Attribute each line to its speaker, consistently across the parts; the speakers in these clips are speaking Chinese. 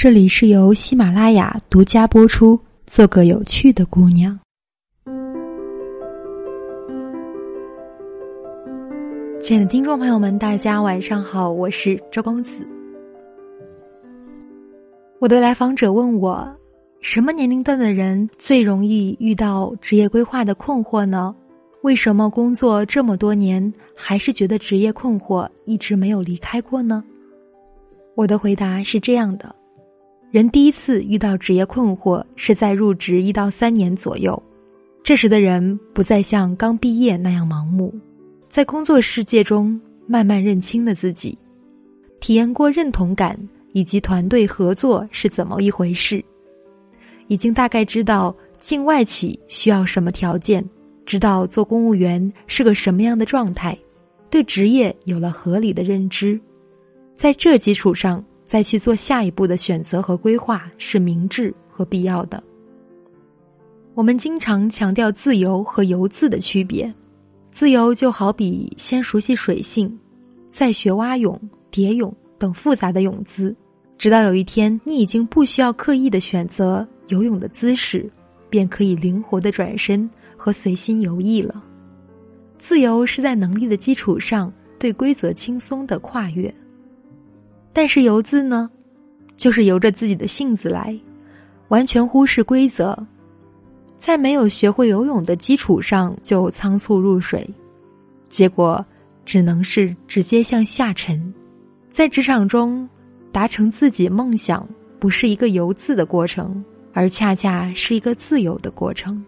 Speaker 1: 这里是由喜马拉雅独家播出。做个有趣的姑娘。亲爱的听众朋友们，大家晚上好，我是周公子。我的来访者问我，什么年龄段的人最容易遇到职业规划的困惑呢？为什么工作这么多年，还是觉得职业困惑一直没有离开过呢？我的回答是这样的。人第一次遇到职业困惑是在入职一到三年左右，这时的人不再像刚毕业那样盲目，在工作世界中慢慢认清了自己，体验过认同感以及团队合作是怎么一回事，已经大概知道进外企需要什么条件，知道做公务员是个什么样的状态，对职业有了合理的认知，在这基础上。再去做下一步的选择和规划是明智和必要的。我们经常强调自由和游自的区别，自由就好比先熟悉水性，再学蛙泳、蝶泳等复杂的泳姿，直到有一天你已经不需要刻意的选择游泳的姿势，便可以灵活的转身和随心游弋了。自由是在能力的基础上对规则轻松的跨越。但是游资呢，就是由着自己的性子来，完全忽视规则，在没有学会游泳的基础上就仓促入水，结果只能是直接向下沉。在职场中，达成自己梦想不是一个游字的过程，而恰恰是一个自由的过程。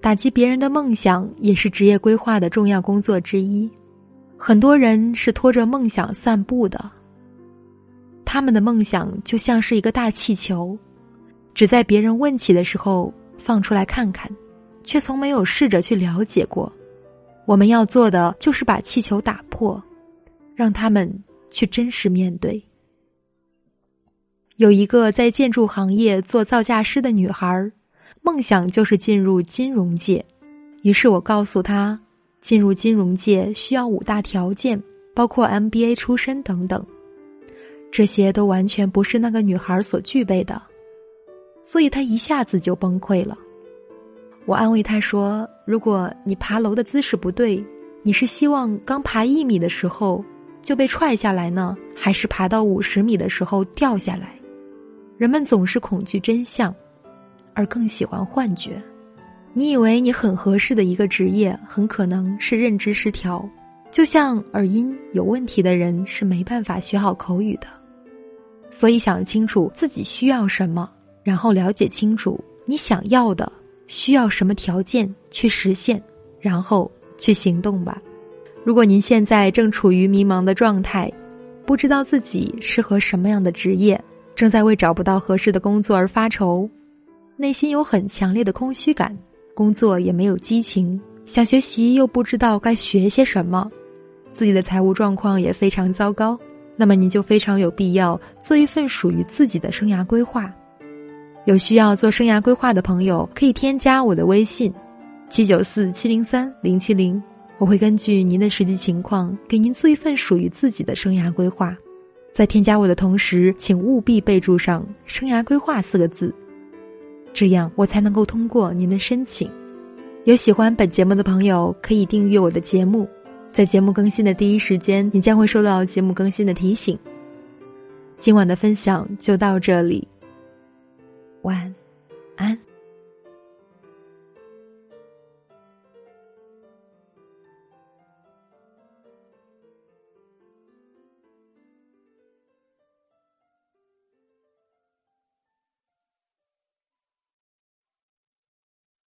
Speaker 1: 打击别人的梦想也是职业规划的重要工作之一。很多人是拖着梦想散步的，他们的梦想就像是一个大气球，只在别人问起的时候放出来看看，却从没有试着去了解过。我们要做的就是把气球打破，让他们去真实面对。有一个在建筑行业做造价师的女孩，梦想就是进入金融界，于是我告诉她。进入金融界需要五大条件，包括 MBA 出身等等，这些都完全不是那个女孩所具备的，所以她一下子就崩溃了。我安慰她说：“如果你爬楼的姿势不对，你是希望刚爬一米的时候就被踹下来呢，还是爬到五十米的时候掉下来？人们总是恐惧真相，而更喜欢幻觉。”你以为你很合适的一个职业，很可能是认知失调。就像耳音有问题的人是没办法学好口语的。所以想清楚自己需要什么，然后了解清楚你想要的需要什么条件去实现，然后去行动吧。如果您现在正处于迷茫的状态，不知道自己适合什么样的职业，正在为找不到合适的工作而发愁，内心有很强烈的空虚感。工作也没有激情，想学习又不知道该学些什么，自己的财务状况也非常糟糕，那么您就非常有必要做一份属于自己的生涯规划。有需要做生涯规划的朋友，可以添加我的微信：七九四七零三零七零，我会根据您的实际情况给您做一份属于自己的生涯规划。在添加我的同时，请务必备注上“生涯规划”四个字。这样我才能够通过您的申请。有喜欢本节目的朋友可以订阅我的节目，在节目更新的第一时间，你将会收到节目更新的提醒。今晚的分享就到这里，晚安。